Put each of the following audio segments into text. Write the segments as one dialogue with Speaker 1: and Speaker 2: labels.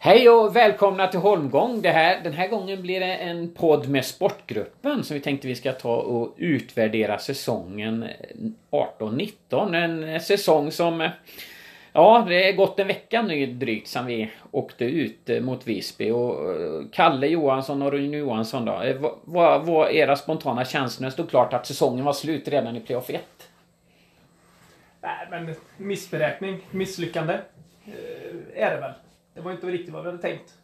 Speaker 1: Hej och välkomna till Holmgång. Det här, den här gången blir det en podd med Sportgruppen som vi tänkte vi ska ta och utvärdera säsongen 18-19. En säsong som... Ja, det är gått en vecka nu drygt sedan vi åkte ut mot Visby och eh, Kalle Johansson och Rune Johansson då. Eh, vad var era spontana känslor när det stod klart att säsongen var slut redan i playoff 1?
Speaker 2: Nej, men missberäkning, misslyckande. Eh, är det väl. Det var inte riktigt vad vi hade tänkt.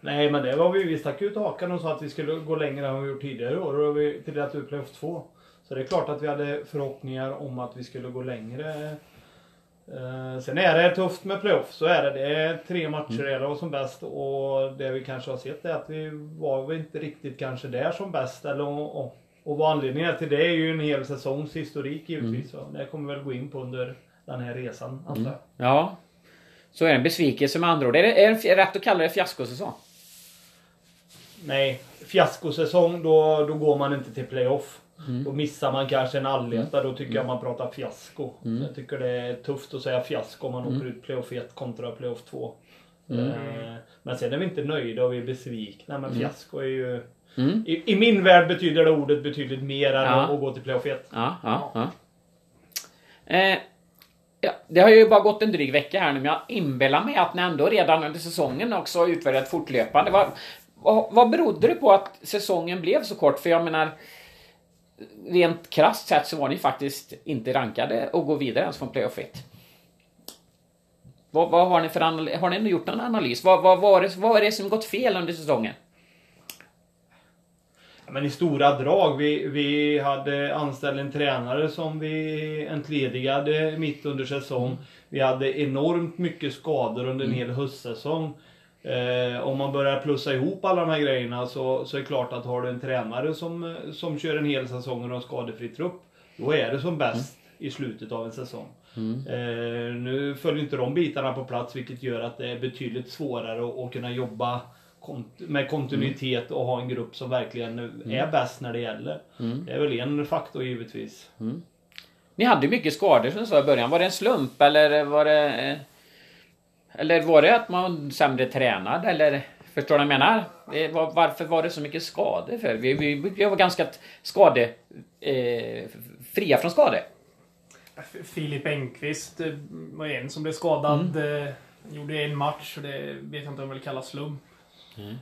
Speaker 3: Nej, men det var vi. Vi stack ut hakan och sa att vi skulle gå längre än vad vi gjort tidigare år. Och vi trillade ut playoff 2. Så det är klart att vi hade förhoppningar om att vi skulle gå längre. Eh, sen är det tufft med playoff, så är det. Det är tre matcher mm. och som bäst och det vi kanske har sett är att vi var inte riktigt kanske där som bäst. Eller, och, och, och vad anledningen till det är ju en hel säsongs historik givetvis. Mm. Så det kommer vi väl gå in på under den här resan, antar jag. Mm.
Speaker 1: Ja, så är det en besvikelse med andra ord. Är det, är det rätt att kalla det fiaskosäsong?
Speaker 3: Nej, fiaskosäsong då, då går man inte till playoff. Mm. Då missar man kanske en alleta. Då tycker jag man pratar fiasko. Mm. Jag tycker det är tufft att säga fiasko om man mm. åker ut playoff 1 kontra playoff 2. Mm. Eh, men sen är vi inte nöjda och vi är besvikna. Men mm. fiasko är ju... Mm. I, I, min värld betyder det ordet betydligt mer än ja. att gå till playoff 1.
Speaker 1: Ja, ja, ja. Eh, Ja, det har ju bara gått en dryg vecka här nu, men jag inbillar mig att ni ändå redan under säsongen också har utvärderat fortlöpande. Vad, vad, vad berodde det på att säsongen blev så kort? För jag menar, rent krasst sett så var ni faktiskt inte rankade och gå vidare ens från playoff 1. Vad, vad, har ni för Har ni gjort någon analys? Vad, vad, vad, är det, vad är det som gått fel under säsongen?
Speaker 3: Men i stora drag. Vi, vi hade anställt en tränare som vi entledigade mitt under säsong. Mm. Vi hade enormt mycket skador under en mm. hel höstsäsong. Eh, om man börjar plussa ihop alla de här grejerna så, så är det klart att har du en tränare som, som kör en hel säsong och har en skadefri trupp. Då är det som bäst mm. i slutet av en säsong. Mm. Eh, nu följer inte de bitarna på plats vilket gör att det är betydligt svårare att, att kunna jobba med kontinuitet och ha en grupp som verkligen mm. är bäst när det gäller. Mm. Det är väl en faktor givetvis. Mm.
Speaker 1: Ni hade mycket skador som du sa i början. Var det en slump eller var det... Eller var det att man var sämre tränad eller? Förstår du vad jag menar? Varför var det så mycket skador för? Vi, vi, vi var ganska skade... Eh, fria från skador.
Speaker 2: Filip Engqvist eh, var en som blev skadad. Mm. Eh, gjorde en match och det vet jag inte om jag vill kalla slump. Mm.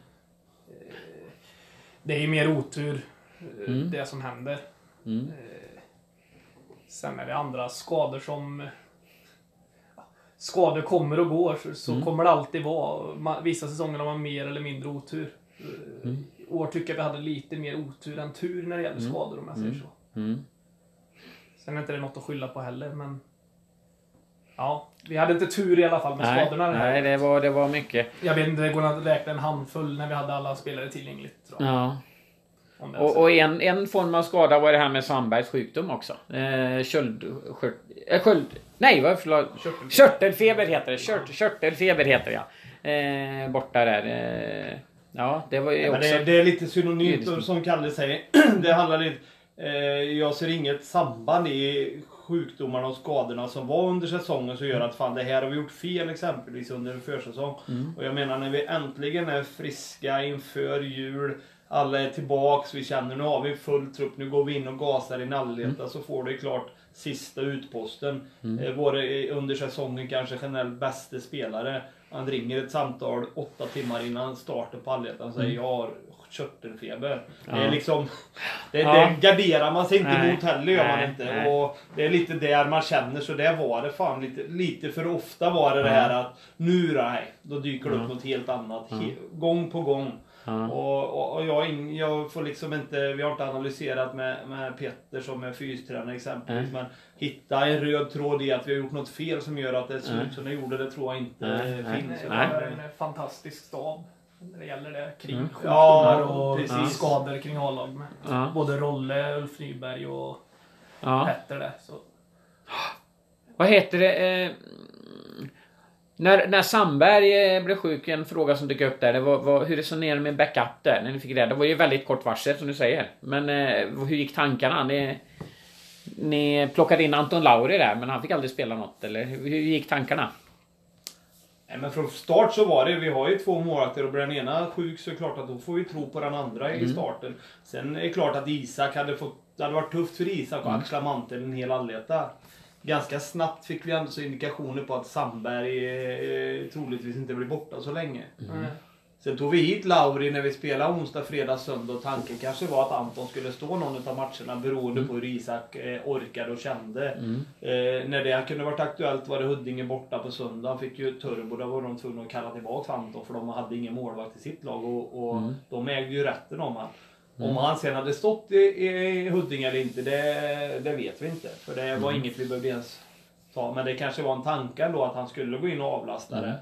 Speaker 2: Det är ju mer otur, eh, mm. det som händer. Mm. Eh, sen är det andra skador som... Skador kommer och går, så mm. kommer det alltid vara. Vissa säsonger har man mer eller mindre otur. Mm. I år tycker jag vi hade lite mer otur än tur när det gäller skador om jag säger så. Sen är inte det något att skylla på heller, men... Ja, vi hade inte tur i alla fall med nej, skadorna.
Speaker 1: Nej, det var, det var mycket.
Speaker 2: Jag vet inte, det går att räkna en handfull när vi hade alla spelare tillgängligt. Tror jag.
Speaker 1: Ja. Och, och, en, en form av skada var det här med Sandbergs sjukdom också. Eh, köld, sköld, eh, sköld, nej, vad förlåt. Körtelfeber heter det. Kört, körtelfeber heter det, ja. Eh, borta där. Eh, ja, det var ju ja, också...
Speaker 3: Det, det, är lite synonymt som Kalle säger. det handlar lite... Eh, jag ser inget samband i sjukdomarna och skadorna som var under säsongen som gör att fan det här har vi gjort fel exempelvis under en försäsong. Mm. Och jag menar när vi äntligen är friska inför jul, alla är tillbaks, vi känner nu har vi full trupp, nu går vi in och gasar i Nalleta mm. så får du klart sista utposten. Mm. Eh, vår under säsongen kanske generellt bästa spelare. Han ringer ett samtal åtta timmar innan starten på Allettan och säger mm. jag har körtelfeber. Ja. Det är liksom... Det, ja. det garderar man sig inte Nej. mot heller gör man inte. Nej. Och det är lite där man känner så det var det fan lite, lite för ofta var det ja. det här att nu nej, då dyker det upp något helt annat. Gång på gång. Och, och, och, jag, jag får liksom inte, vi har inte analyserat med, med Petter som är fystränare exempelvis. Men hitta en röd tråd i att vi har gjort något fel som gör att det ser ut som det gjorde. Det tror jag inte Nej. finns.
Speaker 2: Det är en fantastisk stab när det gäller det. Kring mm. sjukdomar och ja, skador kring A-lag med. Ja. Både Rolle, Ulf Nyberg och ja. Petter där. Så.
Speaker 1: Vad heter det? Eh, när, när Sandberg eh, blev sjuk, en fråga som dök upp där. Det var, var, hur resonerade ni med backup där? När ni fick det? Det var ju väldigt kort varsel som du säger. Men eh, hur gick tankarna? Ni, ni plockade in Anton Lauri där, men han fick aldrig spela något. Eller hur gick tankarna?
Speaker 3: Nej, men från start så var det, vi har ju två målvakter och blir den ena sjuk så är det klart att då får vi tro på den andra i starten. Sen är det klart att Isak hade fått, det hade varit tufft för Isak att axla manteln en hel alleta. Ganska snabbt fick vi ändå så indikationer på att Sandberg eh, troligtvis inte blir borta så länge.
Speaker 2: Mm.
Speaker 3: Sen tog vi hit Lauri när vi spelade onsdag, fredag, söndag och tanken kanske var att Anton skulle stå någon av matcherna beroende på hur Isak eh, orkade och kände. Eh, när det kunde varit aktuellt var det Huddinge borta på söndag. Han fick ju turbo, då var de tvungna att kalla tillbaka Anton för de hade ingen målvakt i sitt lag och, och de ägde ju rätten om han. Om han sen hade stått i, i Huddinge eller inte, det, det vet vi inte. För det var inget vi behövde ens ta. Men det kanske var en tanke ändå att han skulle gå in och avlasta det.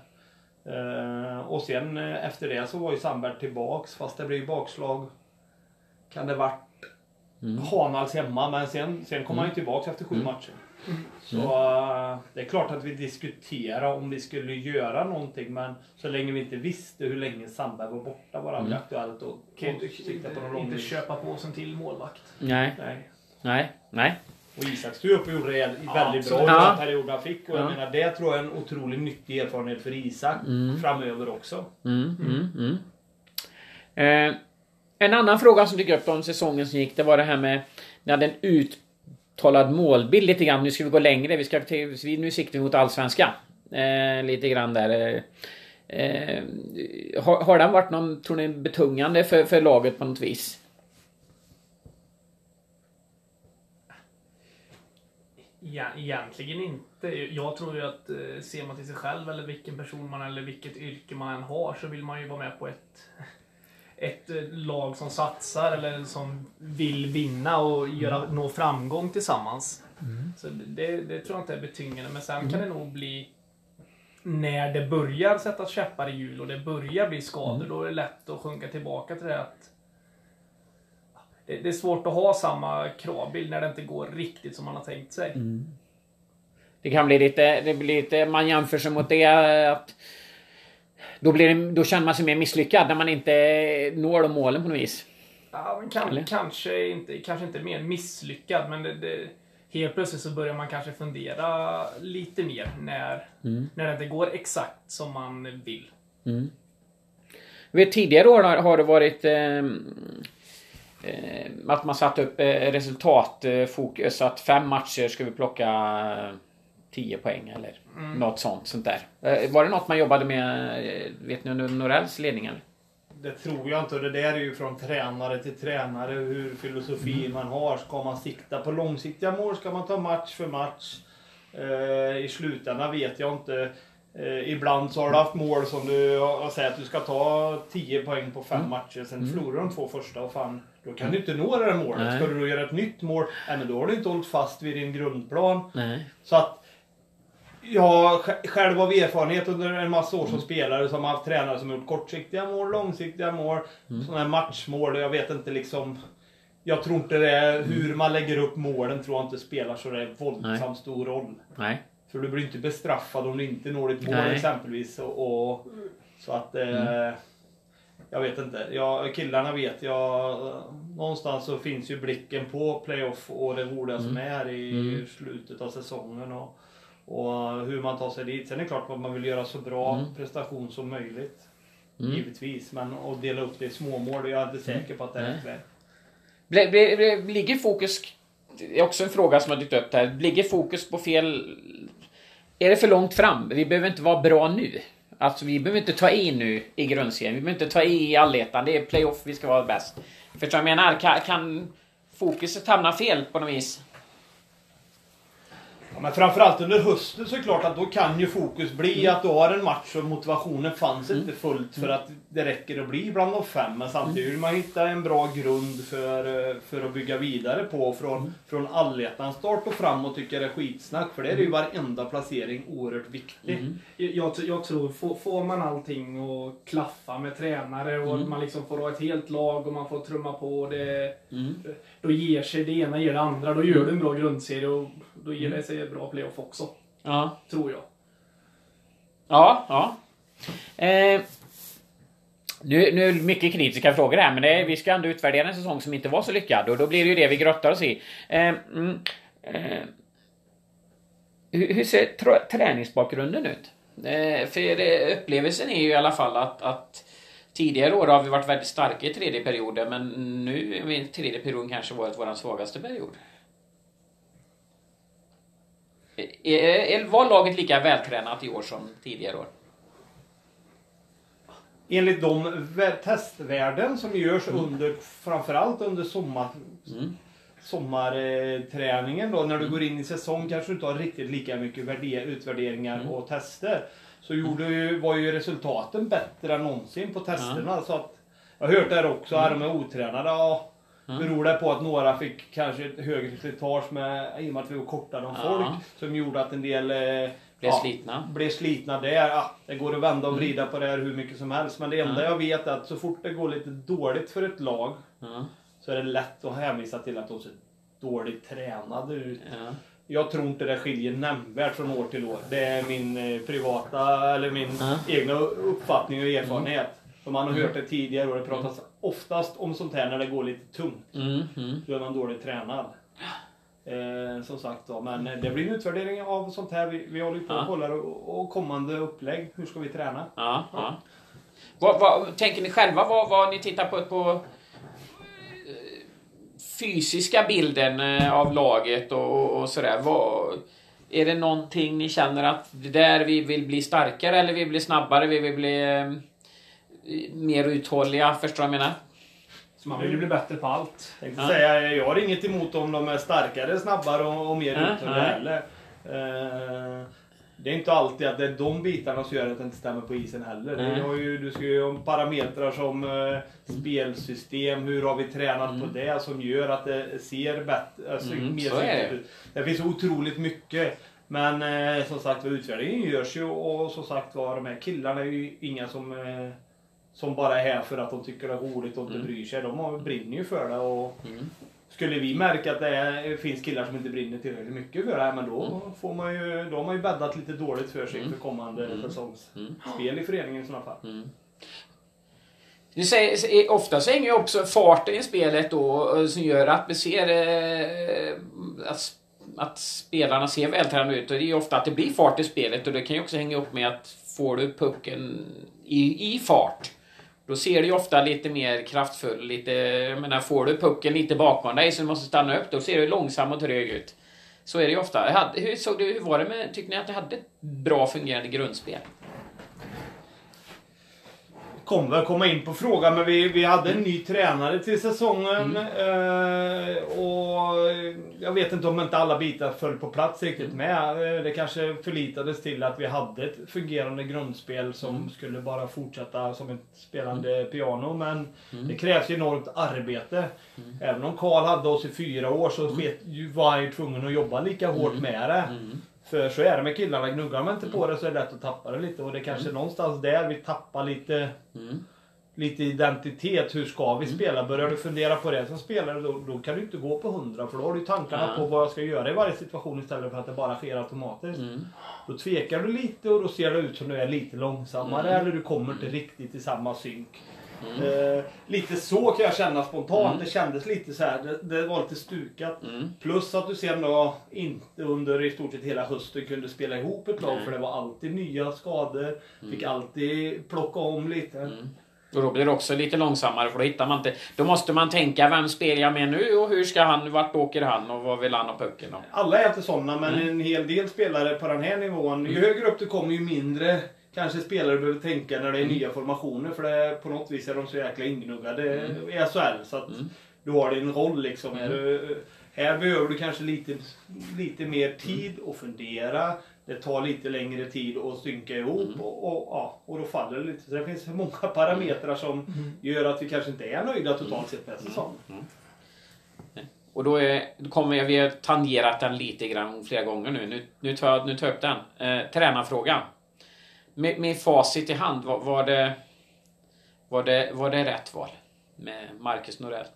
Speaker 3: Eh, och sen eh, efter det så var ju Sandberg tillbaks fast det blev ju bakslag. Kan det varit Hanals hemma men sen, sen kom han ju tillbaks efter sju matcher. Så eh, det är klart att vi diskuterar om vi skulle göra någonting men så länge vi inte visste hur länge Sandberg var borta var det aldrig aktuellt att sikta på någon
Speaker 2: inte, köpa på sig en till målvakt.
Speaker 1: Nej,
Speaker 3: Nej.
Speaker 1: nej, nej.
Speaker 3: Och Isak stod upp och gjorde det väldigt bra
Speaker 2: absolut.
Speaker 3: under
Speaker 1: Ja.
Speaker 3: den perioden han fick. Och jag
Speaker 1: Ja.
Speaker 3: menar, det tror jag är en otroligt nyttig erfarenhet för Isak framöver också.
Speaker 1: Mm, mm, mm. Eh, en annan fråga som dyker upp om säsongen som gick, det var det här med... Ni hade en uttalad målbild lite grann. Nu ska vi gå längre. Vi ska nu siktar vi mot Allsvenskan. Eh, lite grann där. Eh, eh, har, har den varit någon, tror ni, betungande för, för laget på något vis?
Speaker 2: Ja, egentligen inte. Jag tror ju att eh, ser man till sig själv eller vilken person man eller vilket yrke man än har så vill man ju vara med på ett, ett eh, lag som satsar eller som vill vinna och göra, nå framgång tillsammans. Så det, det tror jag inte är betyngande. Men sen kan det nog bli när det börjar sätta käppar i hjul och det börjar bli skador, då är det lätt att sjunka tillbaka till det att det, är svårt att ha samma kravbild när det inte går riktigt som man har tänkt sig.
Speaker 1: Det kan bli lite, det blir lite, man jämför sig mot det att då, blir det, då känner man sig mer misslyckad när man inte når de målen på något vis.
Speaker 2: Ja, men kan, kanske, inte, kanske inte mer misslyckad, men det, det, helt plötsligt så börjar man kanske fundera lite mer när, när det inte går exakt som man vill.
Speaker 1: Vid tidigare år har, har det varit eh, att man satt upp eh, resultatfokus. Att fem matcher ska vi plocka eh, 10 poäng eller något sånt. sånt där. Eh, var det något man jobbade med, eh, vet ni, under Norells ledning? Eller?
Speaker 3: Det tror jag inte. Och det där är ju från tränare till tränare hur filosofi man har. Ska man sikta på långsiktiga mål? Ska man ta match för match? Eh, I slutändan vet jag inte. Eh, ibland så har du haft mål som du har sagt att du ska ta 10 poäng på fem matcher. Sen förlorar de två första och fan, då kan du inte nå det där målet.
Speaker 1: Nej.
Speaker 3: Ska du då göra ett nytt mål, nej, men då har du inte hållit fast vid din grundplan.
Speaker 1: Nej.
Speaker 3: Så att jag sj- själv av erfarenhet under en massa år som spelare som har haft tränare som har gjort kortsiktiga mål, långsiktiga mål, sådana här matchmål. Jag vet inte liksom. Jag tror inte det är hur man lägger upp målen tror jag inte spelar så det är våldsamt stor roll.
Speaker 1: Nej.
Speaker 3: För du blir inte bestraffad om du inte når ditt mål
Speaker 1: Nej.
Speaker 3: exempelvis. Och, och, så att... Eh, Jag vet inte. Jag, killarna vet jag. Någonstans så finns ju blicken på playoff och det roliga som är i slutet av säsongen. Och, och hur man tar sig dit. Sen är det klart att man vill göra så bra prestation som möjligt. Givetvis. Men att dela upp det i småmål, jag är inte säker på att det är rätt väg.
Speaker 1: Bli- bli- bli- Ligger fokus... Det är också en fråga som har dykt upp här. Ligger fokus på fel... Är det för långt fram? Vi behöver inte vara bra nu. Alltså vi behöver inte ta i nu i grundserien. Vi behöver inte ta i i allettan. Det är playoff vi ska vara bäst. Förstår du vad jag menar? Kan, kan fokuset hamna fel på något vis?
Speaker 3: Ja, men framförallt under hösten så är det klart att då kan ju fokus bli att du har en match och motivationen fanns inte fullt för att det räcker att bli bland de fem. Men samtidigt vill man hitta en bra grund för, eh, för att bygga vidare på från, från allettans start och framåt tycker jag det är skitsnack. För det är ju varenda placering oerhört viktig.
Speaker 2: Jag, jag tror, får, får man allting att klaffa med tränare och man liksom får ha ett helt lag och man får trumma på det, Då ger sig det ena, ger det andra. Då gör du en bra grundserie och då ger det sig bra playoff också.
Speaker 1: Ja.
Speaker 2: Tror jag.
Speaker 1: Ja, ja. Eh, nu, nu är det mycket kritiska frågor här, men det, vi ska ändå utvärdera en säsong som inte var så lyckad och då blir det ju det vi grottar oss i. Eh, mm, eh, hur, hur ser trä- träningsbakgrunden ut? Eh, för eh, upplevelsen är ju i alla fall att, att Tidigare år har vi varit väldigt starka i tredje perioden men nu har tredje perioden kanske varit vår svagaste period. Är, var laget lika vältränat i år som tidigare år?
Speaker 3: Enligt de testvärden som görs mm. under, framförallt under sommar, mm. sommarträningen då, när du mm. går in i säsong kanske du inte har riktigt lika mycket utvärderingar mm. och tester. Så gjorde ju, var ju resultaten bättre än någonsin på testerna. Så att, jag har hört det här också, mm. de är otränade. Ja, Mm. Beror det på att några fick kanske ett högre slitage med, i och med att vi var kortare än folk. Som gjorde att en del eh, blev
Speaker 1: ja, slitna.
Speaker 3: Blev slitna där. Ja, det går att vända och mm. vrida mm. på det här hur mycket som helst. Men det enda mm. jag vet är att så fort det går lite dåligt för ett lag så är det lätt att hänvisa till att de ser dåligt tränade ut. Jag tror inte det skiljer nämnvärt från år till år. Det är min eh, privata, eller min egna uppfattning och erfarenhet. För man har hört det tidigare och det pratas oftast om sånt här när det går lite tungt. Mm, mm. Då är man dåligt tränad. Eh, som sagt då, men det blir en utvärdering av sånt här. Vi, vi håller på ja. och kollar och, och, kommande upplägg. Hur ska vi träna?
Speaker 1: Ja, ja. Vad, vad, tänker ni själva vad, vad ni tittar på, på eh, fysiska bilden eh, av laget och, och sådär? Vad, är det någonting ni känner att det där vi vill bli starkare eller vi vill bli snabbare, vi vill bli eh, mer uthålliga, förstår du vad jag menar?
Speaker 2: Så man vill ju bli bättre på allt.
Speaker 3: Jag, ja. säga, jag har inget emot om de är starkare, snabbare och, och mer ja, uthålliga heller. Uh, det är inte alltid att det är de bitarna som gör att det inte stämmer på isen heller. Mm. Du, har ju, du ska ju ha parametrar som uh, spelsystem, hur har vi tränat mm. på det som gör att det ser bättre, alltså, mm, mer ut. Det finns otroligt mycket. Men eh, som sagt utvärderingen görs ju och som sagt var de här killarna är ju inga som eh, som bara är här för att de tycker det är roligt och inte mm. bryr sig. De brinner ju för det. Och mm. Skulle vi märka att det är, finns killar som inte brinner tillräckligt mycket för det här, men då, mm. får man ju, då har man ju bäddat lite dåligt för sig mm. för kommande mm. säsongsspel mm. i föreningen i sådana fall. Mm.
Speaker 1: Du säger, ofta så hänger ju också farten i spelet då som gör att vi ser eh, att, att spelarna ser vältränade ut. Och det är ju ofta att det blir fart i spelet och det kan ju också hänga upp med att får du pucken i, i fart då ser du ju ofta lite mer kraftfull, lite... Jag menar, får du pucken lite bakom dig så du måste stanna upp, då ser du långsam och trög ut. Så är det ju ofta. Hur, såg du, hur var det med... Tyckte ni att du hade ett bra fungerande grundspel?
Speaker 3: Kommer väl komma in på frågan, men vi, vi hade en ny tränare till säsongen. Mm. Eh, och jag vet inte om inte alla bitar föll på plats riktigt mm. med. Eh, det kanske förlitades till att vi hade ett fungerande grundspel som mm. skulle bara fortsätta som ett spelande mm. piano. Men mm. det krävs ju enormt arbete. Mm. Även om Karl hade oss i fyra år så var han ju tvungen att jobba lika hårt med det. För så är det med killarna, gnuggar man inte på det så är det lätt att tappa det lite. Och det är kanske mm. någonstans där vi tappar lite, mm. lite identitet. Hur ska vi mm. spela? Börjar du fundera på det som spelare då, då kan du inte gå på 100 för då har du tankarna på vad jag ska göra i varje situation istället för att det bara sker automatiskt. Mm. Då tvekar du lite och då ser det ut som du är lite långsammare mm. eller du kommer inte riktigt i samma synk. Mm. Eh, lite så kan jag känna spontant. Mm. Det kändes lite så här, det, det var lite stukat. Mm. Plus att du sen då inte under i stort sett hela hösten kunde spela ihop ett lag för det var alltid nya skador. Fick mm. alltid plocka om lite. Mm.
Speaker 1: Och då blir det också lite långsammare för då hittar man inte... Då måste man tänka, vem spelar jag med nu och hur ska han, vart åker han och vad vill han ha pucken då?
Speaker 3: Alla är inte sådana men mm. en hel del spelare på den här nivån, ju högre upp du kommer ju mindre kanske spelare behöver tänka när det är mm. nya formationer. För det, på något vis är de så jäkla ingnuggade mm. i SHL. Så att mm. du har din roll liksom. Mm. Du, här behöver du kanske lite, lite mer tid att fundera. Det tar lite längre tid att synka ihop mm. och, och, ja, och då faller det lite. Så det finns många parametrar som mm. gör att vi kanske inte är nöjda totalt sett med säsongen.
Speaker 1: Och då, är, då kommer jag, vi har tangerat den lite grann flera gånger nu. Nu, nu, tar, nu tar jag upp den. Eh, tränarfrågan med, med facit i hand, var, var, det, var, det, var det rätt val? Med Marcus Norell?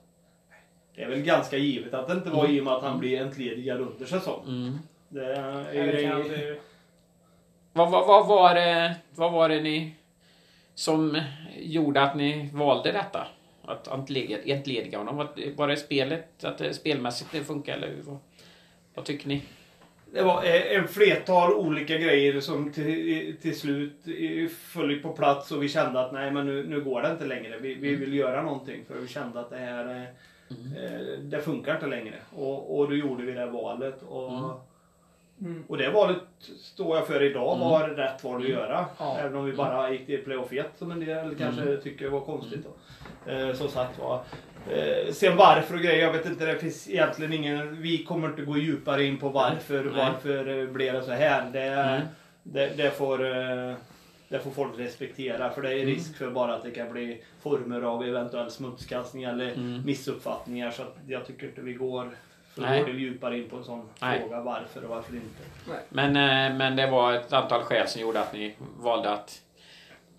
Speaker 3: Det är väl ganska givet att det inte var mm. i och med att han blir entledigad under säsong. Mm. Det är ju...
Speaker 1: Vad, vad, vad, var det, vad var det ni som gjorde att ni valde detta? Att entlediga honom? Var det spelet, att det spelmässigt det funkar eller vad, vad tycker ni?
Speaker 3: Det var en flertal olika grejer som till, till slut föll på plats och vi kände att nej men nu, nu går det inte längre. Vi, vi vill göra någonting för vi kände att det här mm. det funkar inte längre. Och, och då gjorde vi det valet. Och, mm. Mm. Och det valet står jag för idag mm. var rätt val att mm. göra. Ja. Även om vi bara gick till playoff 1 som en del kanske mm. tycker var konstigt. Då. Eh, som sagt var. Eh, sen varför och grejer, jag vet inte, det finns egentligen ingen... Vi kommer inte gå djupare in på varför, Nej. varför eh, blev det så här. Det, det, det, får... Eh, det får folk respektera för det är mm. risk för bara att det kan bli former av eventuell smutskastning eller mm. missuppfattningar. Så jag tycker inte vi går Nej. går djupare in på en sån Nej. fråga varför och varför inte.
Speaker 1: Men, men det var ett antal skäl som gjorde att ni valde att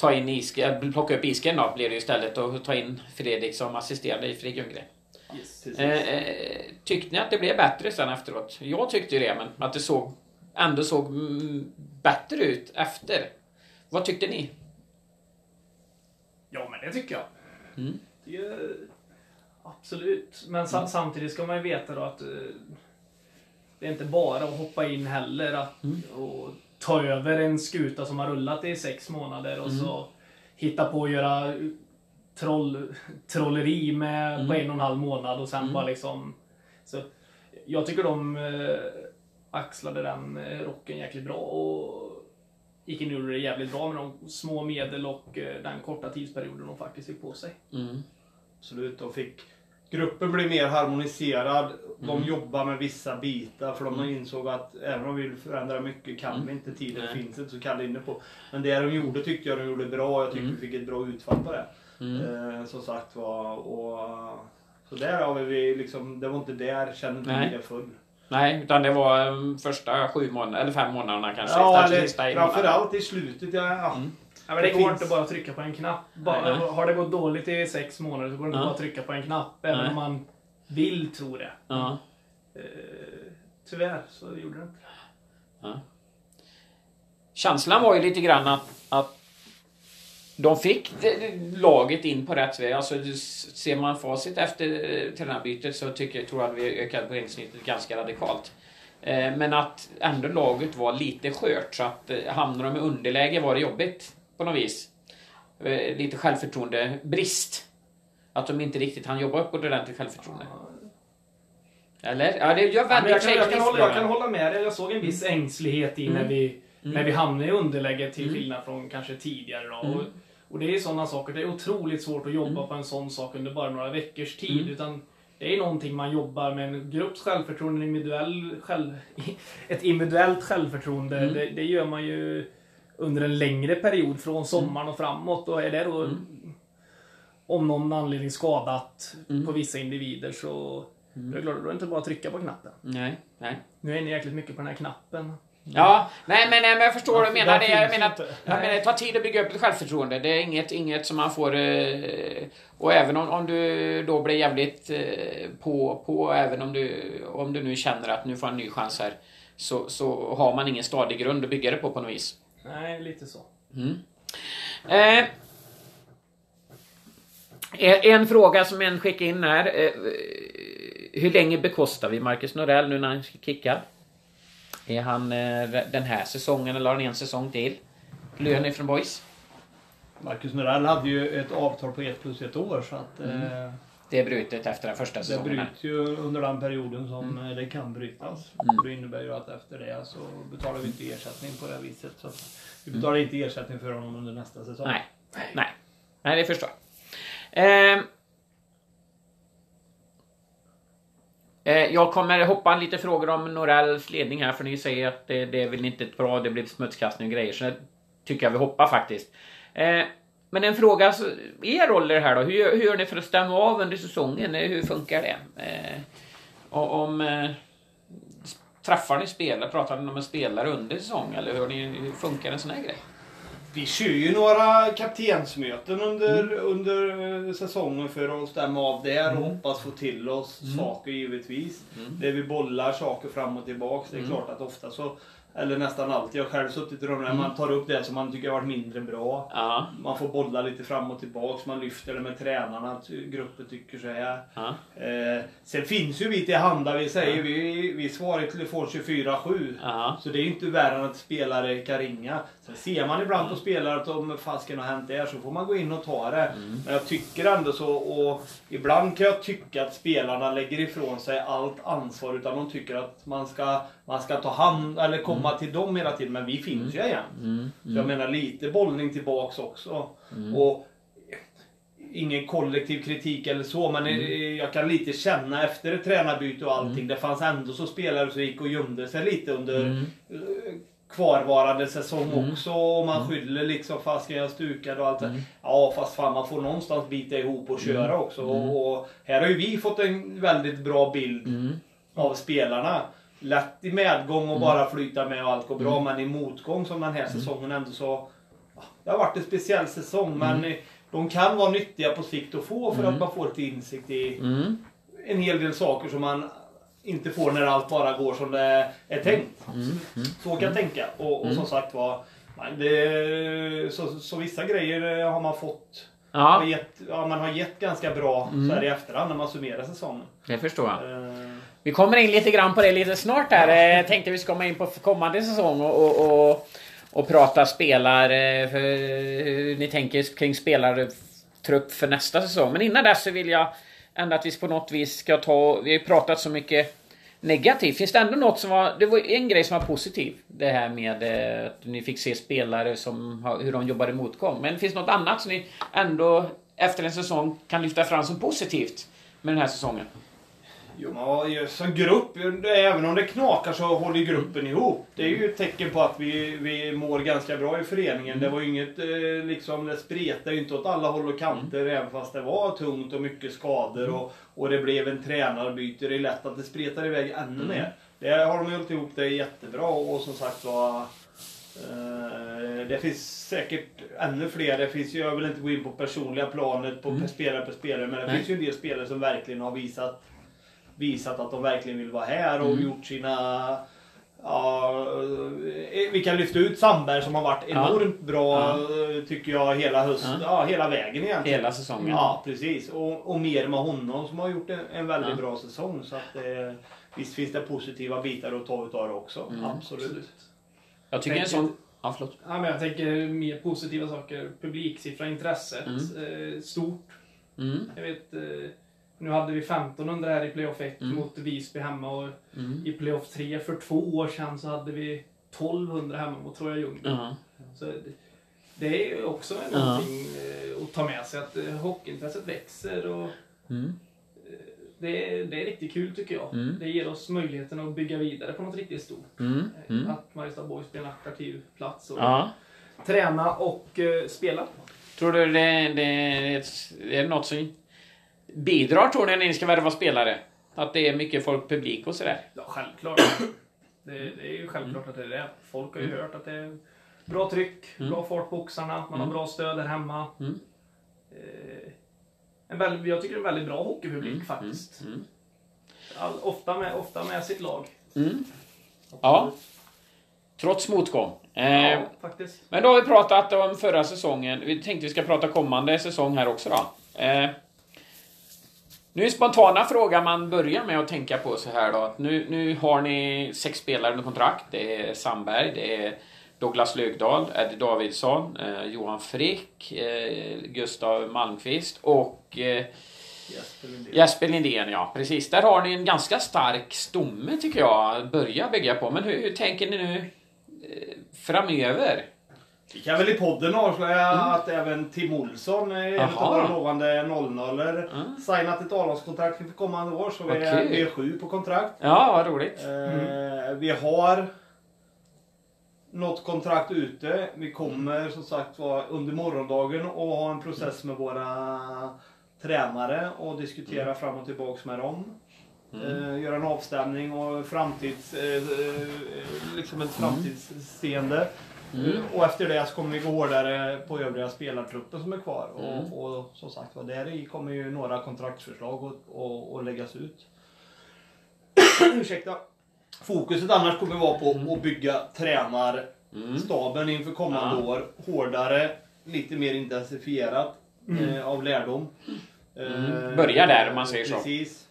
Speaker 1: ta in Isken, plocka upp Isken då blir det istället och ta in Fredrik som assisterande i Fredrik Ljunggren. Yes, eh, eh, tyckte ni att det blev bättre sen efteråt? Jag tyckte ju det, men att det såg, ändå såg bättre ut efter. Vad tyckte ni?
Speaker 2: Ja, men det tycker jag. Mm. Det, absolut. Men mm. samtidigt ska man ju veta då att uh, det är inte bara att hoppa in heller att, mm. och ta över en skuta som har rullat i sex månader och mm. så hitta på att göra troll, trolleri med mm. på en och en halv månad och sen mm. bara liksom... Så, jag tycker de eh, axlade den eh, rocken jäkligt bra och gick in gjorde det jävligt bra med de små medel och eh, den korta tidsperioden de faktiskt fick på sig.
Speaker 3: Mm. Absolut, de fick gruppen blir mer harmoniserad. De mm. jobbar med vissa bitar för de mm. insåg att även om vi vill förändra mycket kan mm. vi inte. Tiden Nej. finns inte så Kalle inne på. Men det de gjorde tyckte jag de gjorde bra. Jag tyckte mm. vi fick ett bra utfall på det. Mm. Eh, som sagt var. Och, så där har vi liksom, det var inte där kände vi det full.
Speaker 1: Nej, utan det var um, första sju månaderna, eller fem månaderna kanske.
Speaker 3: Ja, eller framförallt i slutet. Ja, ja.
Speaker 2: Ja, men det, det går finns... inte bara att trycka på en knapp. Bara, har det gått dåligt i sex månader så går det inte ja. bara att trycka på en knapp. Även om man vill tro det. Ja. Uh, tyvärr så gjorde det inte ja.
Speaker 1: Känslan var ju lite grann att, att de fick laget in på rätt väg. Alltså, ser man facit efter eh, tränarbytet så tycker jag, tror jag att vi ökade poängsnittet ganska radikalt. Eh, men att ändå laget var lite skört så att hamnar de i underläge var det jobbigt på något vis. Eh, lite självförtroende brist. Att de inte riktigt hann jobba upp ordentligt självförtroende. Eller? Ja, det gör väldigt
Speaker 2: ja, jag, kan, jag, kan hålla, jag kan hålla med dig. Jag såg en viss ängslighet i mm. när, vi, mm. när vi hamnade i underläge till mm. skillnad från kanske tidigare. Då. Mm. Och, och, det är sådana saker. Det är otroligt svårt att jobba mm. på en sån sak under bara några veckors tid. Mm. Utan det är någonting man jobbar med. En grupps självförtroende, individuell själv, ett individuellt självförtroende. Det, det gör man ju under en längre period från sommaren och framåt. Och är det då mm. om någon anledning skadat mm. på vissa individer så mm. är det klart, då är det inte bara att trycka på knappen.
Speaker 1: Nej, nej.
Speaker 2: Nu är ni jäkligt mycket på den här knappen.
Speaker 1: Ja, nej men, nej, men jag förstår vad du menar. Det, jag menar, jag menar, det tar tid att bygga upp ett självförtroende. Det är inget, inget som man får... Eh, och även om, om du då blir jävligt eh, på, på, även om du, om du nu känner att nu får en ny chans här, så, så har man ingen stadig grund att bygga det på på något vis.
Speaker 2: Nej, lite så.
Speaker 1: Mm. Eh, en fråga som en skickade in här. Eh, hur länge bekostar vi Marcus Norell nu när han kickar? Är han eh, den här säsongen eller har han en säsong till? Lön ifrån Boys?
Speaker 3: Marcus Norell hade ju ett avtal på ett plus ett år så att... Mm.
Speaker 1: Eh, det är brutet efter den första säsongen?
Speaker 3: Det bryts ju under den perioden som mm. det kan brytas. Mm. Det innebär ju att efter det så betalar vi inte ersättning på det viset. Så vi betalar mm. inte ersättning för honom under nästa säsong.
Speaker 1: Nej, nej. Nej, det förstår jag. Eh, eh, jag kommer hoppa lite frågor om Norells ledning här för ni säger att det, det är väl inte bra, det blir smutskastning och grejer. Så det tycker jag vi hoppar faktiskt. Eh, men en fråga, alltså, er roll i det här då? Hur, hur gör ni för att stämma av under säsongen? Hur funkar det? Eh, om... Eh, träffar ni spelare? Pratar ni med spelare under säsong? Eller hur, ni, hur funkar en sån här grej?
Speaker 3: Vi kör ju några kaptensmöten under, mm. under säsongen för att stämma av där och mm. hoppas få till oss mm. saker givetvis. Mm. Där vi bollar saker fram och tillbaks. Det är mm. klart att ofta så eller nästan alltid. Jag har själv suttit i rum där mm. man tar upp det som man tycker har varit mindre bra.
Speaker 1: Ja.
Speaker 3: Man får bolla lite fram och tillbaks. Man lyfter det med tränarna. Att gruppen tycker så här.
Speaker 1: Ja.
Speaker 3: Eh, sen finns ju vi till handa. Vi säger ja. vi, vi svarar i telefon 24-7.
Speaker 1: Ja.
Speaker 3: Så det är inte värre än att spelare kan ringa. Sen ser man ibland på spelare att om fasken har hänt där så får man gå in och ta det.
Speaker 1: Mm.
Speaker 3: Men jag tycker ändå så. Och ibland kan jag tycka att spelarna lägger ifrån sig allt ansvar. Utan de tycker att man ska, man ska ta hand eller komma komma till dem hela tiden, men vi finns ju igen.
Speaker 1: Mm. Mm.
Speaker 3: Så jag menar lite bollning tillbaks också.
Speaker 1: Mm.
Speaker 3: Och Ingen kollektiv kritik eller så, men
Speaker 1: Mm.
Speaker 3: jag kan lite känna efter ett tränarbyte och allting. Det fanns ändå så spelare som gick och gömde sig lite under
Speaker 1: Mm.
Speaker 3: eh, kvarvarande säsong
Speaker 1: Mm.
Speaker 3: också. Och man skyller liksom, fast ska jag stukad och allt det Ja, fast fan man får någonstans bita ihop och köra också. Och, och här har ju vi fått en väldigt bra bild
Speaker 1: Mm.
Speaker 3: av spelarna lätt i medgång och bara flyta med och allt går bra. Men i motgång som den här säsongen ändå så... Det har varit en speciell säsong men de kan vara nyttiga på sikt att få för att man får lite insikt i
Speaker 1: Mm.
Speaker 3: en hel del saker som man inte får när allt bara går som det är tänkt. Så kan jag tänka. Och, och som sagt var, det, så, så vissa grejer har man fått
Speaker 1: Ja,
Speaker 3: har gett, ja, man har gett ganska bra så här i efterhand när man summerar säsongen.
Speaker 1: det förstår jag.
Speaker 3: Eh,
Speaker 1: Vi kommer in lite grann på det lite snart här. Eh, Jag tänkte vi ska komma in på kommande säsong och, och, och, och prata spelare, för hur ni tänker kring spelartrupp för nästa säsong. Men innan dess så vill jag ändå att vi på något vis ska ta... Vi har ju pratat så mycket negativt. Finns det ändå något som var... Det var en grej som var positiv. Det här med eh, att ni fick se spelare som hur de jobbar i motgång. Men finns det något annat som ni ändå efter en säsong kan lyfta fram som positivt med den här säsongen?
Speaker 3: Jo, men som grupp, även om det knakar så håller gruppen ihop. Det är ju ett tecken på att vi, vi mår ganska bra i föreningen. Det var ju inget, eh, liksom, det spretade ju inte åt alla håll och kanter även fast det var tungt och mycket skador och, och det blev en tränarbyte. Det är lätt att det spretar iväg ännu mer. Det har de hållit ihop det jättebra och som sagt var eh, det finns säkert ännu fler. Det finns ju, jag vill inte gå in på personliga planet på spelare på spelare men det
Speaker 1: Nej.
Speaker 3: finns ju en del spelare som verkligen har visat visat att de verkligen vill vara här och gjort sina... Ja, eh, vi kan lyfta ut Sandberg som har varit
Speaker 1: Ja.
Speaker 3: enormt bra eh, tycker jag hela hösten. Ja. hela vägen egentligen.
Speaker 1: Hela säsongen.
Speaker 3: Ja, precis. Och, och mer med honom som har gjort en, en väldigt
Speaker 1: Ja.
Speaker 3: bra säsong. Så att, eh, visst finns det positiva bitar att ta utav det också.
Speaker 1: Mm.
Speaker 3: Absolut.
Speaker 1: Jag tycker en
Speaker 2: Tänker-
Speaker 1: sån... Ja, förlåt.
Speaker 2: Ja, men jag tänker mer positiva saker. Publiksiffra, intresset. Eh, stort.
Speaker 1: Mm.
Speaker 2: Jag vet, eh, nu hade vi 1500 här i playoff 1
Speaker 1: Mm.
Speaker 2: mot Visby hemma och
Speaker 1: Mm.
Speaker 2: i playoff 3 för två år sedan så hade vi 1200 hemma mot Troja Ljungby.
Speaker 1: Ja.
Speaker 2: Så det- det är ju också någonting eh, att ta med sig att eh, hockeyintresset växer och
Speaker 1: Mm.
Speaker 2: det är, det är riktigt kul tycker jag.
Speaker 1: Mm.
Speaker 2: Det ger oss möjligheten att bygga vidare på något riktigt stort.
Speaker 1: Mm.
Speaker 2: Eh,
Speaker 1: Mm.
Speaker 2: Att Mariestad Boys blir en attraktiv plats att
Speaker 1: Ja.
Speaker 2: träna och eh, spela.
Speaker 1: Tror du det, det, är det något som bidrar tror ni när ni ska värva spelare? Att det är mycket folk, publik och sådär?
Speaker 2: Ja, självklart. Det, det är ju självklart att det är det. Folk har ju hört att det är bra tryck, bra fart på oxarna, man har bra stöd där hemma.
Speaker 1: Mm.
Speaker 2: Eh, en väldigt, jag tycker det är en väldigt bra hockeypublik faktiskt.
Speaker 1: Mm.
Speaker 2: All, ofta, med, ofta med sitt lag.
Speaker 1: Mm. Ja. Trots motgång. Eh,
Speaker 2: Ja, faktiskt.
Speaker 1: Men då har vi pratat om förra säsongen. Vi tänkte vi ska prata kommande säsong här också då. Eh, nu är spontana fråga man börjar med att tänka på så här då. Att nu, nu har ni sex spelare under kontrakt. Det är Sandberg, det är Douglas Lögdahl, Eddie Davidsson, eh, Johan Frick, eh, Gustav Malmqvist och eh,
Speaker 3: Jesper Lindén.
Speaker 1: Jesper Lindén, ja. Precis. Där har ni en ganska stark stomme tycker jag. att Börja bygga på. Men hur, tänker ni nu eh, framöver?
Speaker 3: Vi kan väl i podden avslöja att även Tim Olsson, är en av våra lovande 00
Speaker 1: Mm.
Speaker 3: signat ett A-lagskontrakt för kommande år. Så vi är,
Speaker 1: Okej.
Speaker 3: vi är sju på kontrakt.
Speaker 1: Ja, vad roligt.
Speaker 3: Eh, vi har något kontrakt ute. Vi kommer som sagt vara under morgondagen och ha en process med våra tränare och diskutera fram och tillbaks med dem. Eh, göra en avstämning och framtids, eh, eh, liksom ett framtidsseende. Eh, Och efter det så kommer vi gå hårdare på övriga spelartruppen som är kvar. Och, och som sagt var, där i kommer ju några kontraktsförslag att- att att läggas ut. Ursäkta. fokuset annars kommer vara på att bygga tränarstaben inför kommande år. Hårdare, lite mer intensifierat eh, av lärdom.
Speaker 1: Mm. Börja där om man säger så.
Speaker 3: Precis.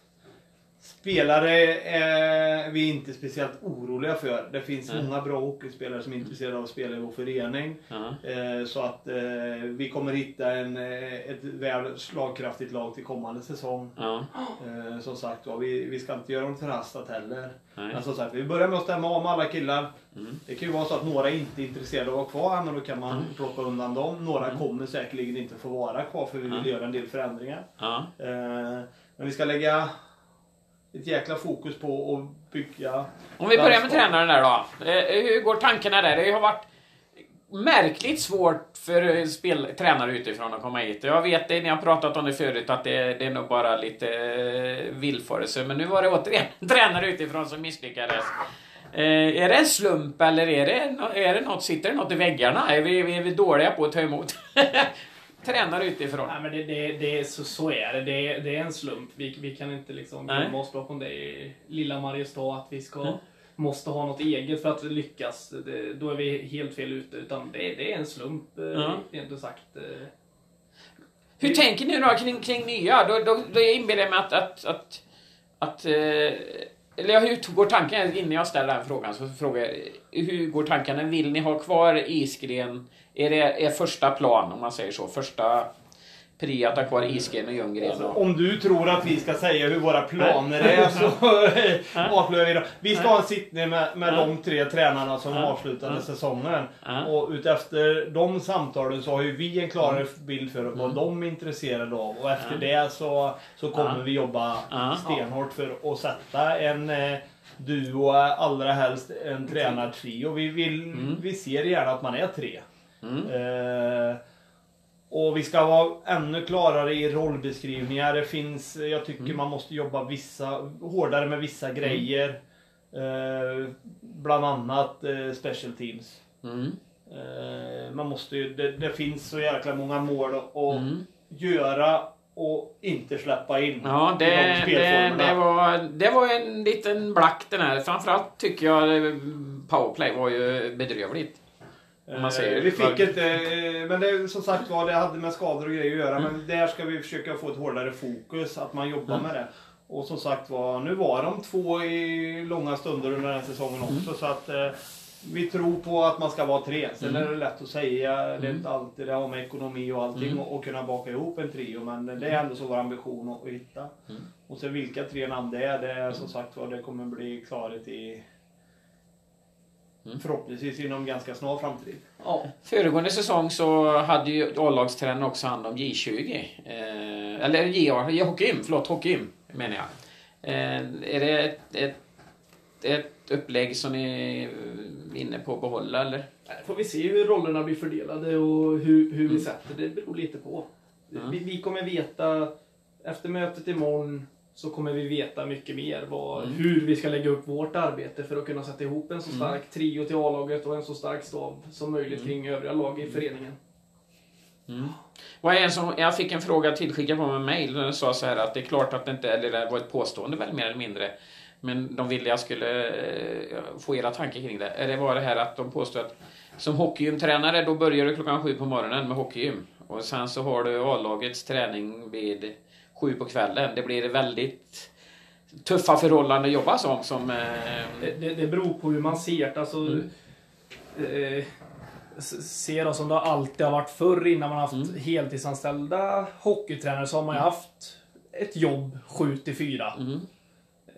Speaker 3: Spelare är vi inte speciellt oroliga för. Det finns
Speaker 1: Nej.
Speaker 3: många bra hockeyspelare som är intresserade av att spela i vår förening. Eh, Så att eh, vi kommer hitta en, eh, ett väl slagkraftigt lag till kommande säsong. Eh, Som sagt vi, vi ska inte göra något förhastat heller. Men som sagt, vi börjar med att stämma om alla killar.
Speaker 1: Mm.
Speaker 3: Det kan ju vara så att några inte är intresserade av att vara kvar, men då kan man
Speaker 1: Mm.
Speaker 3: plocka undan dem. Några kommer säkerligen inte få vara kvar för vi vill
Speaker 1: Mm.
Speaker 3: göra en del förändringar. Men vi ska lägga ett jäkla fokus på att bygga...
Speaker 1: Om vi börjar med tränaren där då. Eh, Hur går tankarna där? Det har varit märkligt svårt för spel, tränare utifrån att komma hit. Jag vet det, ni har pratat om det förut, att det, det är nog bara lite eh, villfarelse. Men nu var det återigen en tränare utifrån som misslyckades. Eh, är det en slump eller är det, är det något, sitter det något i väggarna? Är vi, är vi dåliga på att ta emot tränare utifrån?
Speaker 2: Nej, men det, det, det, så, så är det. det. Det är en slump. Vi, vi kan inte liksom gömma oss bakom det i lilla Mariestad att vi ska,
Speaker 1: Mm.
Speaker 2: måste ha något eget för att lyckas. Det, då är vi helt fel ute. Utan det, det är en slump, eh,
Speaker 1: Ja.
Speaker 2: rent sagt. eh.
Speaker 1: Hur tänker ni då kring, kring nya? Då, då, då inbillar jag mig att... att, att, att eh, eller hur går tanken? Innan jag ställer den frågan så frågar jag, hur går tankarna? Vill ni ha kvar Isgren? Är det är första plan, om man säger så? Första pri att ha kvar Isgren och Ljunggren?
Speaker 3: Alltså,
Speaker 1: och-
Speaker 3: om du tror att vi ska säga hur våra planer är så avslöjar vi det. Vi ska ha en sittning med, med de tre tränarna som avslutade säsongen. Och utefter de samtalen så har ju vi en klarare
Speaker 1: Mm.
Speaker 3: bild för vad de är intresserade av. Och efter det så, så kommer vi jobba stenhårt för att sätta en eh, duo, allra helst en tränartrio. Vi, vill,
Speaker 1: Mm.
Speaker 3: vi ser gärna att man är tre.
Speaker 1: Mm.
Speaker 3: Eh, och vi ska vara ännu klarare i rollbeskrivningar. Det finns, jag tycker
Speaker 1: Mm.
Speaker 3: man måste jobba vissa, hårdare med vissa grejer. Eh, bland annat eh, special teams.
Speaker 1: Mm.
Speaker 3: Eh, man måste ju, det, det finns så jäkla många mål att
Speaker 1: Mm.
Speaker 3: göra och inte släppa in
Speaker 1: Ja, det,
Speaker 3: de
Speaker 1: det, det, var, det var en liten black den här. Framförallt tycker jag eh, powerplay var ju bedrövligt. Man säger
Speaker 3: Eh, vi fick inte, eh, men det som sagt var, det hade med skador och grejer att göra.
Speaker 1: Mm.
Speaker 3: Men där ska vi försöka få ett hårdare fokus, att man jobbar
Speaker 1: Mm.
Speaker 3: med det. Och som sagt var, nu var de två i långa stunder under den säsongen
Speaker 1: Mm.
Speaker 3: också. Så att eh, vi tror på att man ska vara tre. Sen
Speaker 1: Mm.
Speaker 3: är det lätt att säga, det är
Speaker 1: Mm.
Speaker 3: inte alltid det har med ekonomi och allting
Speaker 1: Mm.
Speaker 3: och, och kunna baka ihop en trio. Men det är ändå så vår ambition att, att hitta.
Speaker 1: Mm.
Speaker 3: Och sen vilka tre namn det är, det är som sagt var, det kommer bli klarhet i
Speaker 1: Mm.
Speaker 3: Förhoppningsvis inom ganska snar framtid.
Speaker 2: Ja.
Speaker 1: Föregående säsong så hade ju A-lagstränaren också hand om J20. Eh, eller J, Hockeym, förlåt, Hockeym menar jag. Eh, är det ett, ett, ett upplägg som ni är inne på att behålla eller?
Speaker 2: Får vi se hur rollerna blir fördelade och hur, hur vi
Speaker 1: Mm.
Speaker 2: sätter det. beror lite på.
Speaker 1: Mm.
Speaker 2: Vi, vi kommer veta, efter mötet imorgon så kommer vi veta mycket mer vad,
Speaker 1: Mm.
Speaker 2: hur vi ska lägga upp vårt arbete för att kunna sätta ihop en så
Speaker 1: Mm.
Speaker 2: stark trio till A-laget och en så stark stab som möjligt
Speaker 1: Mm.
Speaker 2: kring övriga lag i föreningen.
Speaker 1: Mm. Vad är som, jag fick en fråga tillskickad på mig mail. Den sa så här att det är klart att det inte, eller det var ett påstående väl mer eller mindre. Men de ville jag skulle eh, få era tankar kring det. Är Det var det här att de påstod att som hockeygymtränare då börjar du klockan sju på morgonen med hockeygym. Och sen så har du A-lagets träning vid sju på kvällen. Det blir väldigt tuffa förhållanden att jobba som. som eh,
Speaker 2: Det, det, det beror på hur man ser det. Alltså,
Speaker 1: Mm.
Speaker 2: eh, ser det som det alltid har varit förr innan man haft
Speaker 1: Mm.
Speaker 2: heltidsanställda hockeytränare så har man ju haft ett jobb 7 till 4.
Speaker 1: mm,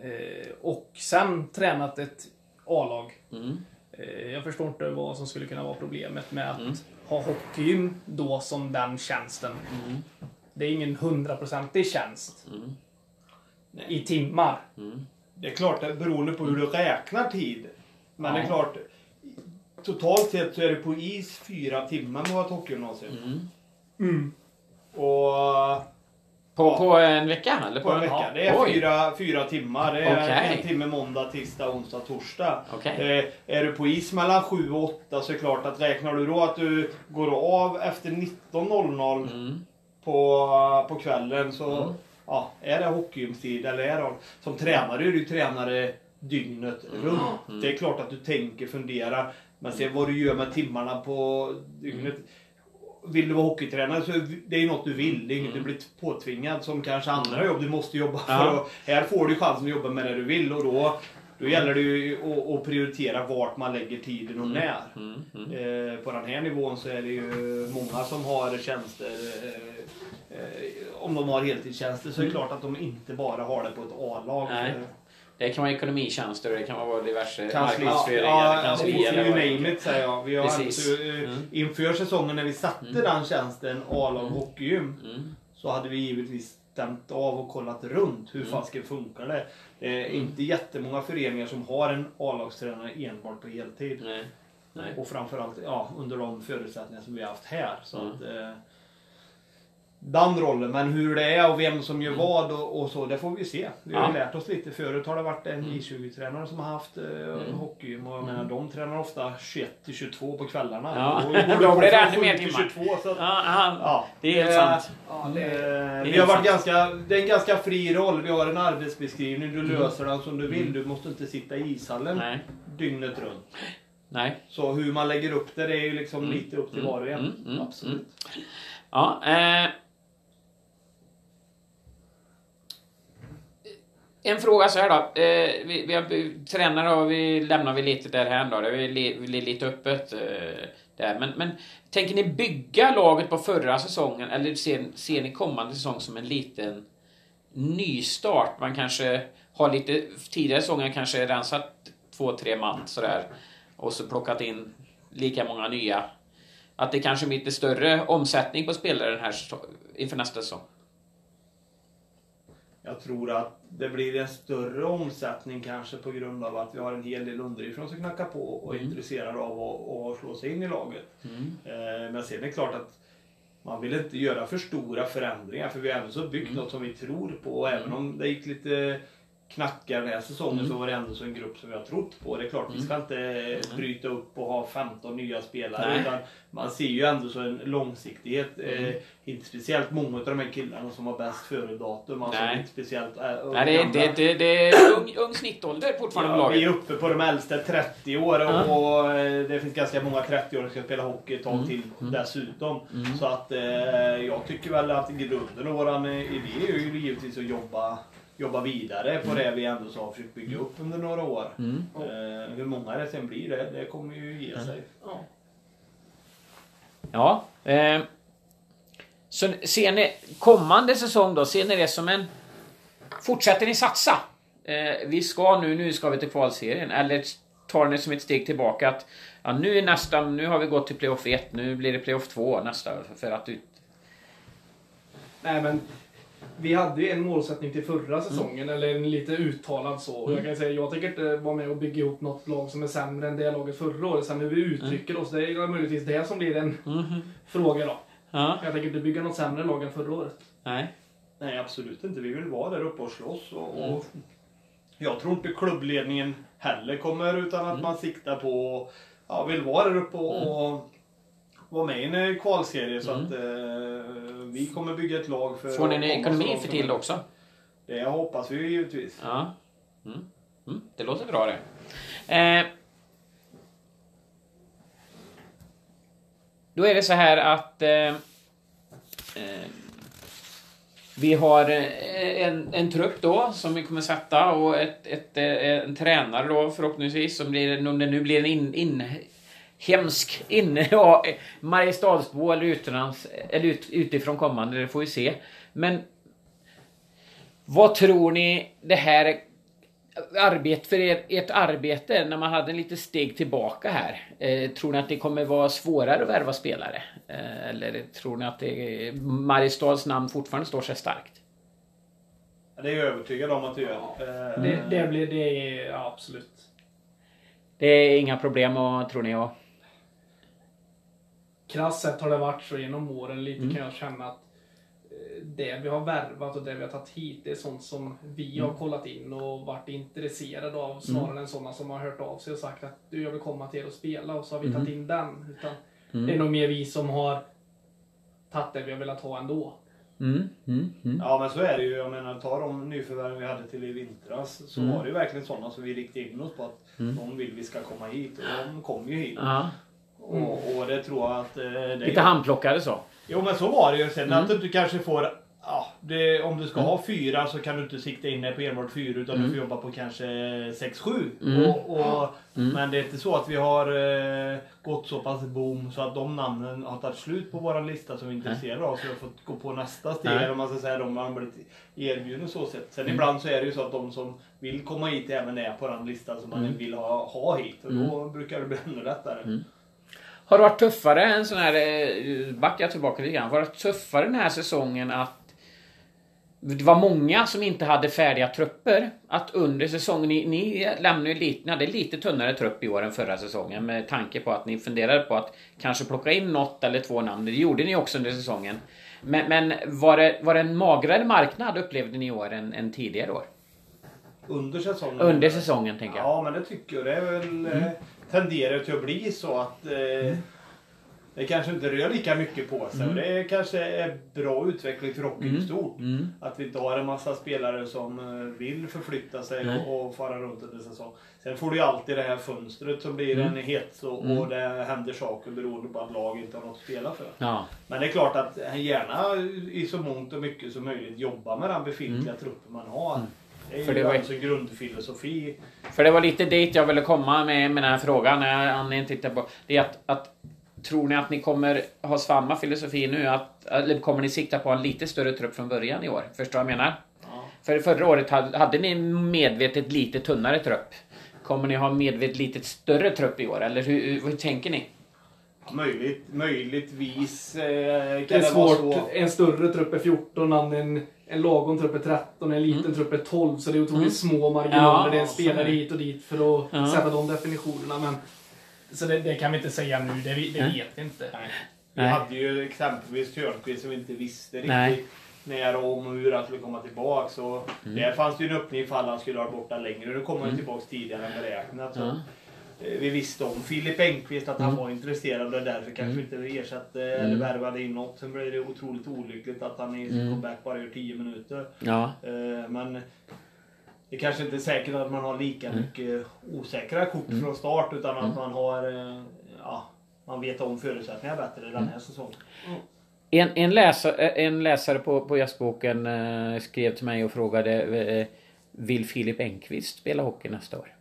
Speaker 2: Eh, och sen tränat ett A-lag.
Speaker 1: mm,
Speaker 2: Eh, jag förstår inte vad som skulle kunna vara problemet med att
Speaker 1: Mm.
Speaker 2: ha hockeygym då som den tjänsten.
Speaker 1: Mm,
Speaker 2: Det är ingen hundraprocentig tjänst
Speaker 1: mm,
Speaker 2: i timmar.
Speaker 1: mm.
Speaker 3: Det är klart, det beroende på hur du räknar tid. Men
Speaker 1: Ja.
Speaker 3: det är klart, totalt sett så är du på is fyra timmar med att vara hockeygymnasium.
Speaker 1: mm.
Speaker 3: Och
Speaker 1: På,
Speaker 3: Ja.
Speaker 1: på en vecka? Eller
Speaker 3: på en vecka.
Speaker 2: Ja.
Speaker 3: Det är
Speaker 1: Oj.
Speaker 3: fyra, fyra timmar. Det är
Speaker 1: Okej.
Speaker 3: en timme måndag, tisdag, onsdag, torsdag.
Speaker 1: Okej.
Speaker 3: Eh, är du på is mellan 7 och 8 så är det klart att räknar du då att du går av efter 19.00
Speaker 1: Mm.
Speaker 3: På, på kvällen så
Speaker 1: Mm.
Speaker 3: ja, är det hockeygymtid eller är det, som tränare är du tränare dygnet runt. Mm. Det är klart att du tänker, funderar. Men sen vad du gör med timmarna på dygnet. Vill du vara hockeytränare så det är något du vill. Det är inget mm. du blir påtvingad som kanske andra jobb. Du måste jobba för. Ja. Här får du chansen att jobba med det du vill och då då gäller det ju att, prioritera vart man lägger tiden och mm. när. Mm. Mm. Eh, på den här nivån så är det ju många som har tjänster. Eh, eh, om de har heltidstjänster så är det mm. klart att de inte bara har det på ett A-lag.
Speaker 1: Det kan vara ekonomitjänster och det kan vara diverse
Speaker 3: marknadsföring ja, kanslier. You name it säger jag. Vi har alltså, mm. Inför säsongen när vi satte mm. den tjänsten, A-lag mm. hockeygym, mm. så hade vi givetvis stämt av och kollat runt. Hur mm. fasken funkar det? Det är inte jättemånga föreningar som har en A-lagstränare enbart på heltid. Nej. Nej. Och framförallt ja, under de förutsättningar som vi har haft här. Så mm. att, eh, den rollen. Men hur det är och vem som gör mm. vad och, och, så, det får vi se. Vi har ja. lärt oss lite. Förut har det varit en mm. J20-tränare som har haft eh, mm. hockey. Och jag menar, mm. de tränar ofta 21 till 22 på kvällarna.
Speaker 1: Ja. Och då blir det ännu mer timmar. 22, så att,
Speaker 3: ja, ja, det är helt sant. Ja, det, det vi har varit ganska, det är en ganska fri roll. Vi har en arbetsbeskrivning. Du mm. löser den som du vill. Mm. Du måste inte sitta i ishallen Nej. dygnet runt.
Speaker 1: Nej.
Speaker 3: Så hur man lägger upp det, det är ju liksom lite upp till var och en. Absolut.
Speaker 1: Ja, eh, En fråga så här då. Eh, vi, vi har, tränare och vi lämnar vi lite därhän då. Det är lite öppet. Eh, där. Men, men tänker ni bygga laget på förra säsongen eller ser, ser ni kommande säsong som en liten nystart? Man kanske har lite tidigare säsonger kanske rensat två, tre man sådär. Och så plockat in lika många nya. Att det kanske blir lite större omsättning på spelare den här, inför nästa säsong.
Speaker 3: Jag tror att det blir en större omsättning kanske på grund av att vi har en hel del underifrån som knackar på och är mm. intresserade av att, att slå sig in i laget. Mm. Eh, men sen är det klart att man vill inte göra för stora förändringar för vi har ändå så byggt mm. något som vi tror på. Och även om det gick lite knackar den här säsongen mm. så var det ändå så en grupp som vi har trott på. Det är klart, mm. vi ska inte mm. bryta upp och ha 15 nya spelare. Utan man ser ju ändå så en långsiktighet. Mm. Eh, inte speciellt många av de här killarna som har bäst före-datum. Alltså
Speaker 1: Nej.
Speaker 3: inte speciellt äh,
Speaker 1: Nej, det, det, det, det är ung, ung snittålder fortfarande
Speaker 3: ja, Vi är uppe på de äldsta 30 år och, mm. och eh, det finns ganska många 30-åringar som ska spela hockey ett tag mm. till mm. dessutom. Så att eh, jag tycker väl att grunden och våran idé är ju givetvis att jobba jobba vidare på det vi ändå så har försökt bygga upp under några år. Mm. Eh, hur många det sen blir, det, det kommer ju ge sig. Ja.
Speaker 1: ja eh, så ser ni kommande säsong då, ser ni det som en... Fortsätter ni satsa? Eh, vi ska nu, nu ska vi till kvalserien. Eller tar ni som ett steg tillbaka att ja, nu är nästa, nu har vi gått till playoff 1, nu blir det playoff 2 nästa för att ut...
Speaker 2: Nej men vi hade ju en målsättning till förra säsongen, mm. eller en lite uttalad så. Mm. Jag kan säga, jag tänker inte vara med och bygga ihop något lag som är sämre än det laget förra året. Sen hur vi uttrycker mm. oss, det är möjligtvis det som blir en mm. fråga då. Ja. Jag tänker inte bygga något sämre lag än förra året.
Speaker 1: Nej.
Speaker 3: Nej, absolut inte. Vi vill vara där uppe och slåss. Och, och mm. jag tror inte klubbledningen heller kommer utan att mm. man siktar på ja, vill vara där uppe och, och vara med i en kvalserie. Så att eh, vi kommer bygga ett lag för...
Speaker 1: Får ni en ekonomi för till också?
Speaker 3: Det hoppas vi givetvis.
Speaker 1: Ja. Mm. Mm. Det låter bra det. Eh. Då är det så här att eh, eh, vi har eh, en, en trupp då som vi kommer sätta och ett, ett, eh, en tränare då förhoppningsvis som blir, om det nu blir en in, in hemsk inne, ja, Mariestadsbo eller, utomlands, eller ut, utifrån kommande, det får vi se. Men vad tror ni det här arbete för er, ert arbete när man hade en lite steg tillbaka här. Eh, tror ni att det kommer vara svårare att värva spelare? Eh, eller tror ni att det, Mariestads namn fortfarande står sig starkt?
Speaker 3: Det är jag övertygad om att det gör.
Speaker 2: Eh, det, det blir det, ja, absolut.
Speaker 1: Det är inga problem, och, tror ni? Och
Speaker 2: krasst sett har det varit så genom åren lite mm. kan jag känna att eh, det vi har värvat och det vi har tagit hit, det är sånt som vi mm. har kollat in och varit intresserade av snarare mm. än sådana som har hört av sig och sagt att du, jag vill komma till er och spela och så har vi tagit mm. in den. Utan mm. Det är nog mer vi som har tagit det vi har velat ha ändå.
Speaker 1: Mm, mm, mm.
Speaker 3: Ja men så är det ju. Jag menar ta de nyförvärven vi hade till i vintras. Så
Speaker 1: Mm.
Speaker 3: var det ju verkligen sådana som vi riktade in oss på att de vill vi ska komma hit. Och de kom ju hit.
Speaker 1: Ja.
Speaker 3: Och, och det tror jag att... eh, Det
Speaker 1: Lite handplockade så.
Speaker 3: Jo men så var det ju. Sen
Speaker 1: Mm.
Speaker 3: att du kanske får... Ja, det, om du ska ha fyra så kan du inte sikta in dig på enbart fyra utan du får jobba på kanske sex, sju.
Speaker 1: Mm.
Speaker 3: Och, och, Men det är inte så att vi har eh, gått så pass boom så att de namnen har tagit slut på våran lista som vi är intresserade av. Så vi har fått gå på nästa steg. Eller om man ska säga de har blivit erbjudna så sätt. Sen
Speaker 1: Mm.
Speaker 3: ibland så är det ju så att de som vill komma hit även är på den listan som
Speaker 1: Mm.
Speaker 3: man vill ha, ha hit. Och då brukar det bli ännu lättare.
Speaker 1: Har det varit tuffare en sån här, eh, backar jag tillbaka lite grann, var det tuffare den här säsongen att det var många som inte hade färdiga trupper. Att under säsongen, ni, ni lämnade ju lite, ni hade lite tunnare trupp i år än förra säsongen med tanke på att ni funderade på att kanske plocka in något eller två namn. Det gjorde ni också under säsongen. Men, men var, det, var det en magrare marknad upplevde ni i år än, än tidigare år?
Speaker 3: Under säsongen.
Speaker 1: Under säsongen tänker jag.
Speaker 3: Ja, men det tycker jag. Det är väl, eh, tenderar till att bli så att eh, det kanske inte rör lika mycket på sig. Och det kanske är bra utveckling för hockeyn i stort.
Speaker 1: Mm.
Speaker 3: Att vi inte har en massa spelare som eh, vill förflytta sig
Speaker 1: Nej.
Speaker 3: och, och fara runt under säsong. Sen får du ju alltid det här fönstret som blir en hets och, och det händer saker beroende på att lag inte har något att spela för.
Speaker 1: Ja.
Speaker 3: Men det är klart att gärna i så mångt och mycket som möjligt jobba med den befintliga truppen man har. Det är.
Speaker 1: För det var
Speaker 3: alltså grundfilosofi.
Speaker 1: För det var lite dit jag ville komma med, med den här frågan när Annie tittar på. Det är att, att Tror ni att ni kommer ha samma filosofi nu? Att, eller kommer ni sikta på en lite större trupp från början i år? Förstår vad jag menar?
Speaker 3: Ja.
Speaker 1: För förra året hade, hade ni medvetet lite tunnare trupp. Kommer ni ha medvetet lite större trupp i år? Eller hur, hur, hur tänker ni?
Speaker 3: Möjligt, möjligtvis eh,
Speaker 2: Det
Speaker 3: kan
Speaker 2: är
Speaker 3: det, vara
Speaker 2: svårt.
Speaker 3: så.
Speaker 2: En större trupp är 14, en, en lagom trupp är 13, en liten trupp är 12. Så det är otroligt
Speaker 1: Mm.
Speaker 2: små marginaler.
Speaker 1: Ja,
Speaker 2: det är en spelare hit och dit för att
Speaker 1: Ja.
Speaker 2: sätta de definitionerna. Men, så det, det kan vi inte säga nu. Det, det
Speaker 1: Nej.
Speaker 2: vet vi inte.
Speaker 3: Nej. Vi
Speaker 1: Nej.
Speaker 3: hade ju exempelvis Törnqvist som vi inte visste riktigt
Speaker 1: Nej.
Speaker 3: när och om och hur han skulle komma tillbaka. Så
Speaker 1: Mm.
Speaker 3: Där fanns det ju en öppning ifall han skulle vara borta längre. Nu kommer han ju tillbaka tidigare än beräknat. Så. Eh, Vi visste om Filip Engqvist att han
Speaker 1: Mm.
Speaker 3: var intresserad och därför kanske inte vi ersatte eller värvade in något. Sen blev det otroligt olyckligt att han i sin
Speaker 1: Mm.
Speaker 3: comeback bara gör 10 minuter.
Speaker 1: Ja.
Speaker 3: Eh, Men det kanske inte är säkert att man har lika
Speaker 1: Mm.
Speaker 3: mycket osäkra kort från start utan att man har eh, ja, man vet om förutsättningarna bättre den här säsongen.
Speaker 1: En, en, läsare, en läsare på, på jazzboken skrev till mig och frågade Vill Filip Engqvist spela hockey nästa år?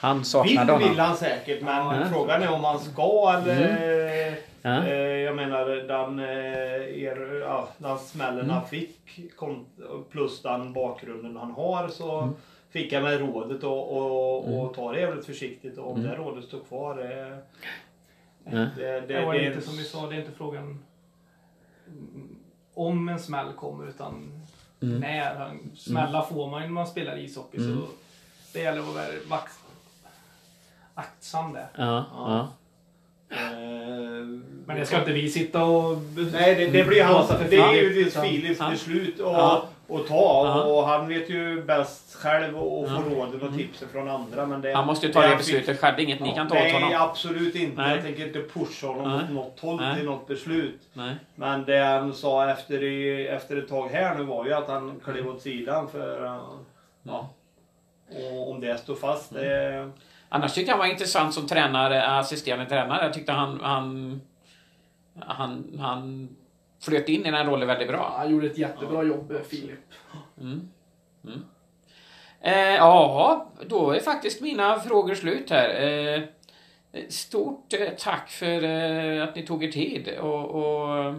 Speaker 1: Han
Speaker 3: Vill
Speaker 1: saknade honom.
Speaker 3: vill han säkert men
Speaker 1: Ja.
Speaker 3: frågan är om han ska eller...
Speaker 1: Ja.
Speaker 3: Eh, jag menar den, eh, er, ja, den smällen
Speaker 1: Mm.
Speaker 3: han fick kom, plus den bakgrunden han har så
Speaker 1: Mm.
Speaker 3: fick han med rådet och, och, och ta det jävligt försiktigt och om
Speaker 1: Mm.
Speaker 3: det rådet står kvar det,
Speaker 1: Ja.
Speaker 3: det, det,
Speaker 2: Det var
Speaker 3: det,
Speaker 2: inte som vi sa, det är inte frågan mm, om en smäll kommer utan
Speaker 1: Mm.
Speaker 2: när. Han- Smälla får man ju när man spelar ishockey så det gäller att vara vakt, aktsam där.
Speaker 1: Ja, ja.
Speaker 3: eh,
Speaker 2: Men det ska inte vi sitta och...
Speaker 3: Nej, det, det blir hans, det är ju det Filips beslut att,
Speaker 1: Ja.
Speaker 3: att ta. Och han vet ju bäst själv och, och få
Speaker 1: Ja. Mm.
Speaker 3: råden och tipsen från andra. Men det,
Speaker 1: Han måste ju ta det
Speaker 3: fick-
Speaker 1: beslutet själv. Det är inget ni kan ta åt
Speaker 3: Nej,
Speaker 1: honom.
Speaker 3: absolut inte.
Speaker 1: Nej.
Speaker 3: Jag tänker inte pusha honom
Speaker 1: Nej.
Speaker 3: åt något håll
Speaker 1: Nej.
Speaker 3: till något beslut.
Speaker 1: Nej.
Speaker 3: Men det han sa efter, i, efter ett tag här nu var ju att han klev åt sidan för... uh, Ja. Och om det står fast,
Speaker 1: Mm.
Speaker 3: det...
Speaker 1: Annars tyckte jag han var intressant som tränare, assisterande tränare. Jag tyckte han, han, han, han flöt in i den rollen väldigt bra.
Speaker 2: Han gjorde ett jättebra jobb, Filip.
Speaker 1: Eh, ja, då är faktiskt mina frågor slut här. Eh, stort eh, tack för eh, att ni tog er tid och, och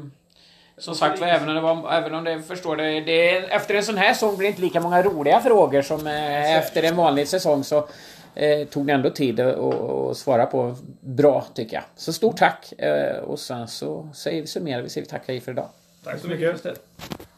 Speaker 1: som sagt var, även om det var, även om det förstår det, det efter en sån här säsong blir det inte lika många roliga frågor som eh, efter en vanlig säsong så eh, tog ni ändå tid att svara på bra tycker jag. Så stort tack eh, och sen så säger vi summerar vi, säger vi tack hej för idag.
Speaker 3: Tack så mycket.